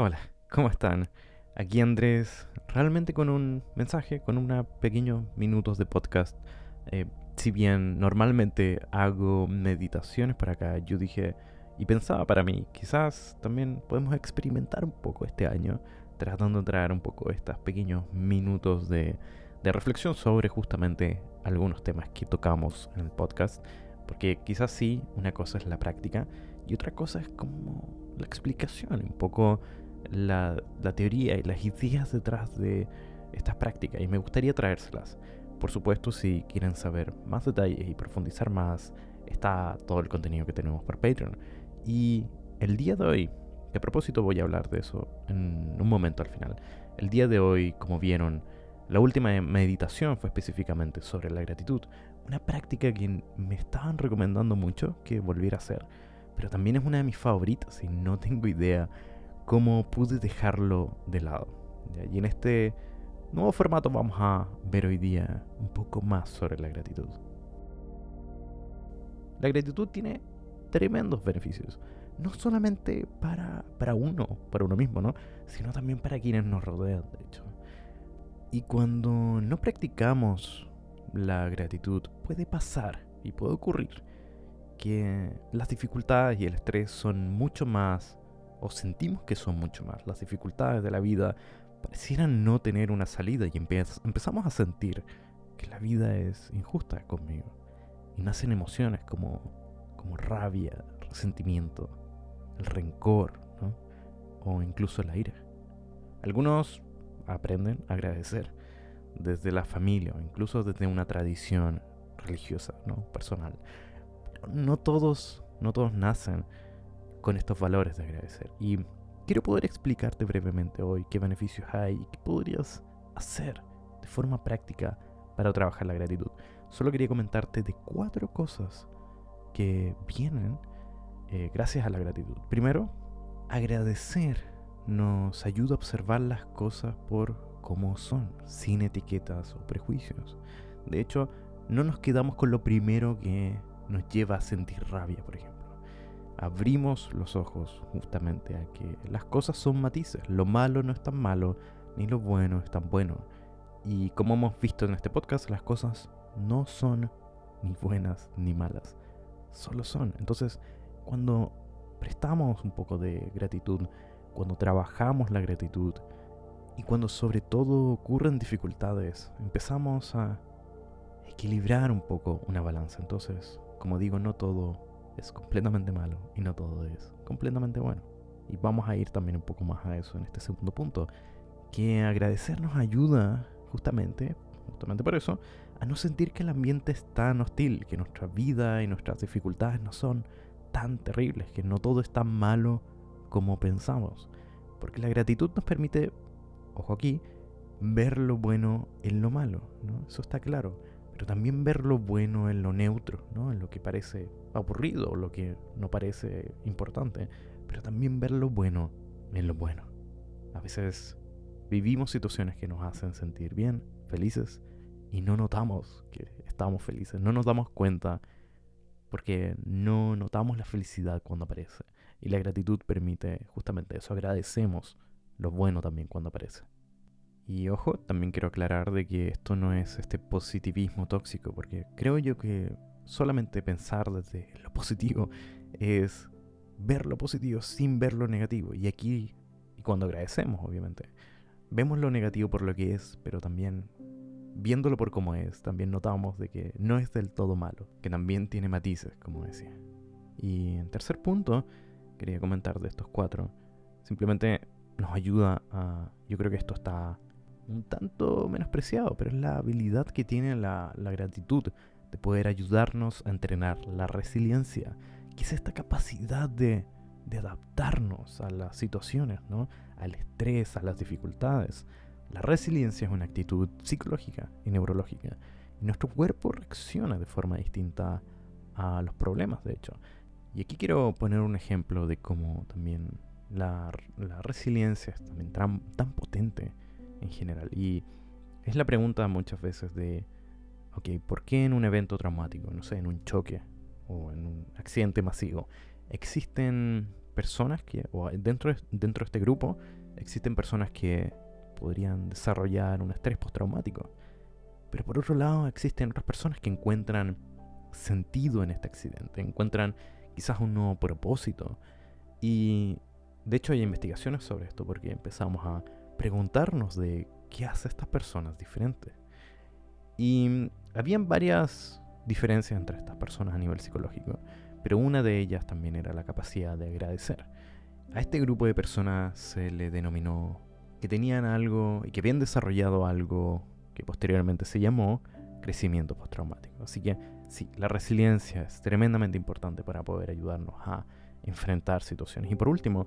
Hola, ¿cómo están? Aquí Andrés, realmente con un mensaje, con unos pequeños minutos de podcast. Eh, si bien normalmente hago meditaciones para acá, yo dije y pensaba para mí, quizás también podemos experimentar un poco este año, tratando de traer un poco estos pequeños minutos de, de reflexión sobre justamente algunos temas que tocamos en el podcast. Porque quizás sí, una cosa es la práctica y otra cosa es como la explicación, un poco la, teoría y las ideas detrás de estas prácticas y me gustaría traérselas. Por supuesto, si quieren saber más detalles y profundizar más, está todo el contenido que tenemos por Patreon. Y el día de hoy, de propósito voy a hablar de eso en un momento al final. El día de hoy, como vieron, la última meditación fue específicamente sobre la gratitud, una práctica que me estaban recomendando mucho que volviera a hacer, pero también es una de mis favoritas y no tengo idea cómo pude dejarlo de lado. Y en este nuevo formato vamos a ver hoy día un poco más sobre la gratitud. La gratitud tiene tremendos beneficios, no solamente para, para uno, para uno mismo, ¿no? sino también para quienes nos rodean, de hecho. Y cuando no practicamos la gratitud, puede pasar y puede ocurrir que las dificultades y el estrés son mucho más o sentimos que son mucho más. Las dificultades de la vida parecieran no tener una salida y empezamos a sentir que la vida es injusta conmigo. Y nacen emociones como, como rabia, resentimiento, el rencor, o incluso la ira. Algunos aprenden a agradecer desde la familia o incluso desde una tradición religiosa, ¿no? personal. Pero no todos, no todos nacen con estos valores de agradecer. Y quiero poder explicarte brevemente hoy qué beneficios hay y qué podrías hacer de forma práctica para trabajar la gratitud. Solo quería comentarte de cuatro cosas que vienen eh, gracias a la gratitud. Primero, agradecer nos ayuda a observar las cosas por cómo son, sin etiquetas o prejuicios. De hecho, no nos quedamos con lo primero que nos lleva a sentir rabia, por ejemplo abrimos los ojos justamente a que las cosas son matices. Lo malo no es tan malo, ni lo bueno es tan bueno. Y como hemos visto en este podcast, las cosas no son ni buenas ni malas. Solo son. Entonces, cuando prestamos un poco de gratitud, cuando trabajamos la gratitud y cuando sobre todo ocurren dificultades, empezamos a equilibrar un poco una balanza. Entonces, como digo, no todo es completamente malo y no todo es completamente bueno. Y vamos a ir también un poco más a eso en este segundo punto, que agradecer nos ayuda justamente, justamente por eso, a no sentir que el ambiente es tan hostil, que nuestra vida y nuestras dificultades no son tan terribles, que no todo es tan malo como pensamos. Porque la gratitud nos permite, ojo aquí, ver lo bueno en lo malo, ¿no? Eso está claro pero también ver lo bueno en lo neutro, ¿no? en lo que parece aburrido, lo que no parece importante, pero también ver lo bueno en lo bueno. A veces vivimos situaciones que nos hacen sentir bien, felices, y no notamos que estamos felices, no nos damos cuenta porque no notamos la felicidad cuando aparece. Y la gratitud permite justamente eso, agradecemos lo bueno también cuando aparece. Y ojo, también quiero aclarar de que esto no es este positivismo tóxico, porque creo yo que solamente pensar desde lo positivo es ver lo positivo sin ver lo negativo. Y aquí, y cuando agradecemos, obviamente, vemos lo negativo por lo que es, pero también viéndolo por cómo es, también notamos de que no es del todo malo, que también tiene matices, como decía. Y en tercer punto, quería comentar de estos cuatro, simplemente nos ayuda a, yo creo que esto está un tanto menospreciado, pero es la habilidad que tiene la, gratitud de poder ayudarnos a entrenar la resiliencia, que es esta capacidad de, de adaptarnos a las situaciones, ¿no? al estrés, a las dificultades. La resiliencia es una actitud psicológica y neurológica, y nuestro cuerpo reacciona de forma distinta a los problemas, de hecho. Y aquí quiero poner un ejemplo de cómo también la, la resiliencia es también tan, tan potente en general. Y es la pregunta muchas veces de, ok, ¿por qué en un evento traumático, no sé, en un choque o en un accidente masivo, existen personas que, o dentro de, dentro de este grupo, existen personas que podrían desarrollar un estrés postraumático. Pero por otro lado, existen otras personas que encuentran sentido en este accidente, encuentran quizás un nuevo propósito. Y de hecho hay investigaciones sobre esto porque empezamos a preguntarnos de qué hace estas personas diferentes. Y habían varias diferencias entre estas personas a nivel psicológico, pero una de ellas también era la capacidad de agradecer. A este grupo de personas se le denominó que tenían algo y que habían desarrollado algo que posteriormente se llamó crecimiento postraumático. Así que sí, la resiliencia es tremendamente importante para poder ayudarnos a enfrentar situaciones. Y por último,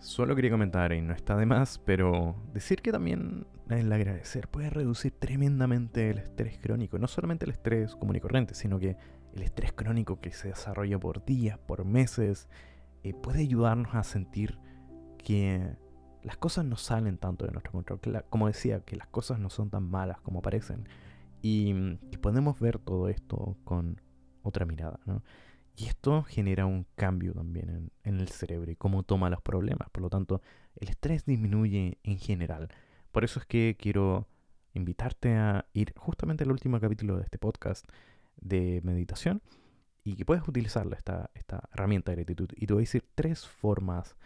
solo quería comentar, y no está de más, pero decir que también el agradecer puede reducir tremendamente el estrés crónico. No solamente el estrés común y corriente, sino que el estrés crónico que se desarrolla por días, por meses, eh, puede ayudarnos a sentir que las cosas no salen tanto de nuestro control. como decía, que las cosas no son tan malas como parecen. Y que podemos ver todo esto con otra mirada. Y esto genera un cambio también en, el cerebro y cómo toma los problemas. Por lo tanto, el estrés disminuye en general. Por eso es que quiero invitarte a ir justamente al último capítulo de este podcast de meditación y que puedes utilizarla, esta, esta herramienta de gratitud. Y te voy a decir tres formas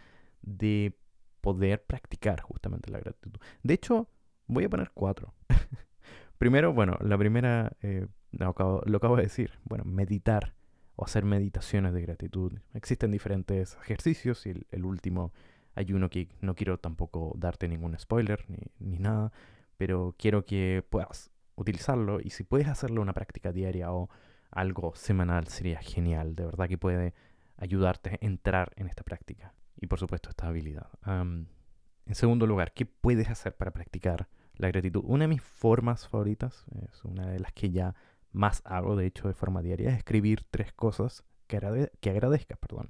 de poder practicar justamente la gratitud. De hecho, voy a poner cuatro. Primero, bueno, la primera, eh, lo, acabo, de decir, bueno, meditar o hacer meditaciones de gratitud. Existen diferentes ejercicios y el, último hay uno que no quiero tampoco darte ningún spoiler ni, ni nada, pero quiero que puedas utilizarlo y si puedes hacerlo una práctica diaria o algo semanal sería genial. De verdad que puede ayudarte a entrar en esta práctica. Y por supuesto esta habilidad. en segundo lugar, ¿qué puedes hacer para practicar la gratitud? Una de mis formas favoritas, es una de las que ya más hago, de hecho, de forma diaria, es escribir tres cosas que, que agradezcas. Perdón.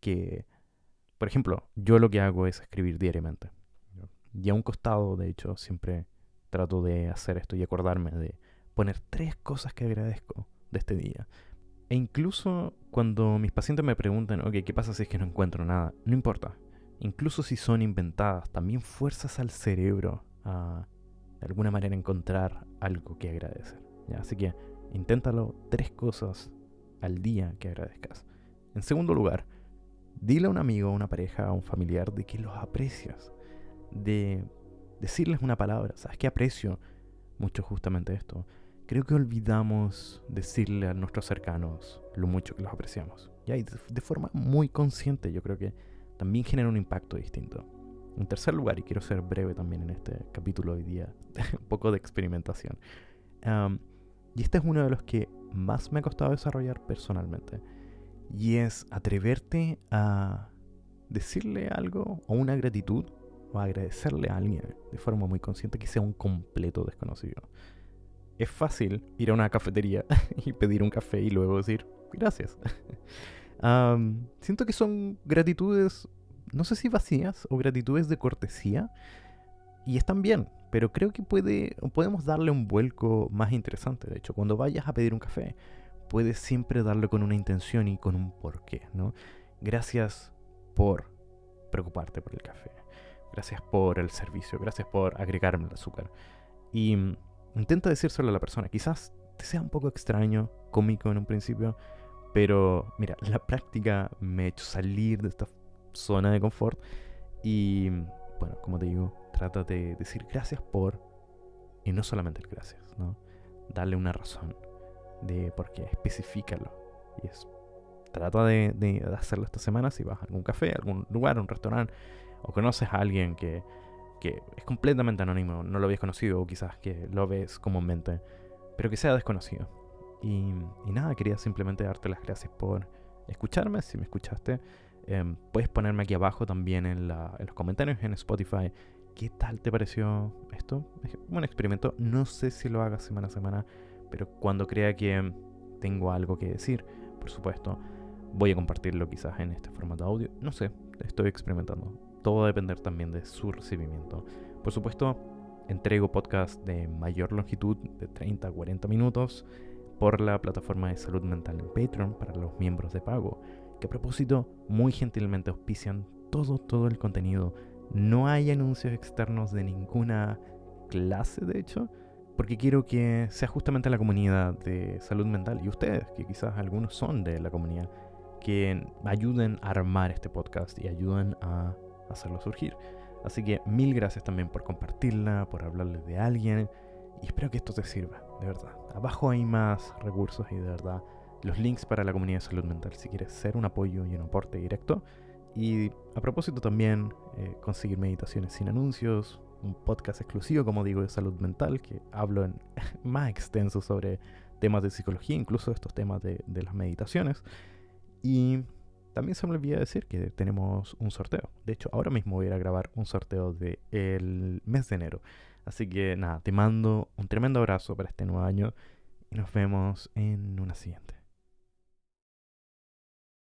Que, por ejemplo, yo lo que hago es escribir diariamente. Y a un costado, de hecho, siempre trato de hacer esto y acordarme de poner tres cosas que agradezco de este día. E incluso cuando mis pacientes me preguntan, ok, ¿qué pasa si es que no encuentro nada? No importa. Incluso si son inventadas, también fuerzas al cerebro a de alguna manera encontrar algo que agradecer. Así que inténtalo tres cosas al día que agradezcas. En segundo lugar, dile a un amigo, a una pareja, a un familiar de que los aprecias. De decirles una palabra. ¿Sabes qué aprecio mucho justamente esto? Creo que olvidamos decirle a nuestros cercanos lo mucho que los apreciamos. Y de forma muy consciente yo creo que también genera un impacto distinto. En tercer lugar, y quiero ser breve también en este capítulo hoy día, un poco de experimentación. Y este es uno de los que más me ha costado desarrollar personalmente. Y es atreverte a decirle algo o una gratitud o agradecerle a alguien de forma muy consciente que sea un completo desconocido. Es fácil ir a una cafetería y pedir un café y luego decir gracias. siento que son gratitudes, no sé si vacías o gratitudes de cortesía. Y están bien, pero creo que puede, podemos darle un vuelco más interesante. De hecho, cuando vayas a pedir un café, puedes siempre darle con una intención y con un porqué, ¿no? Gracias por preocuparte por el café. Gracias por el servicio, gracias por agregarme el azúcar. Y mm, intenta decírselo a la persona. Quizás te sea un poco extraño, cómico en un principio, pero mira, la práctica me ha hecho salir de esta zona de confort. Y mm, bueno, como te digo, trata de decir gracias por, y no solamente el gracias, ¿no? Darle una razón de por qué, especificalo. Y es, trata de, de hacerlo esta semana si vas a algún café, algún lugar, un restaurante o conoces a alguien que, es completamente anónimo, no lo habías conocido o quizás que lo ves comúnmente, pero que sea desconocido. Y, nada, quería simplemente darte las gracias por escucharme, si me escuchaste. Em, puedes ponerme aquí abajo también en, los comentarios en Spotify qué tal te pareció esto. Es un experimento, no sé si lo hagas semana a semana, pero cuando crea que tengo algo que decir, por supuesto, voy a compartirlo quizás en este formato audio. No sé, estoy experimentando todo va a depender también de su recibimiento. Por supuesto, entrego podcast de mayor longitud, de 30 a 40 minutos, por la plataforma de salud mental en Patreon para los miembros de pago. que a propósito muy gentilmente auspician todo, todo el contenido. No hay anuncios externos de ninguna clase, de hecho, porque quiero que sea justamente la comunidad de salud mental y ustedes, que quizás algunos son de la comunidad, que ayuden a armar este podcast y ayuden a hacerlo surgir. Así que mil gracias también por compartirla, por hablarle de alguien y espero que esto te sirva, de verdad. Abajo hay más recursos y de verdad los links para la comunidad de salud mental si quieres ser un apoyo y un aporte directo. Y a propósito también eh, conseguir meditaciones sin anuncios, un podcast exclusivo, como digo, de salud mental, que hablo en más extenso sobre temas de psicología, incluso estos temas de, de las meditaciones. Y también se me olvidó decir que tenemos un sorteo. De hecho, ahora mismo voy a ir a grabar un sorteo del el mes de enero. Así que nada, te mando un tremendo abrazo para este nuevo año y nos vemos en una siguiente.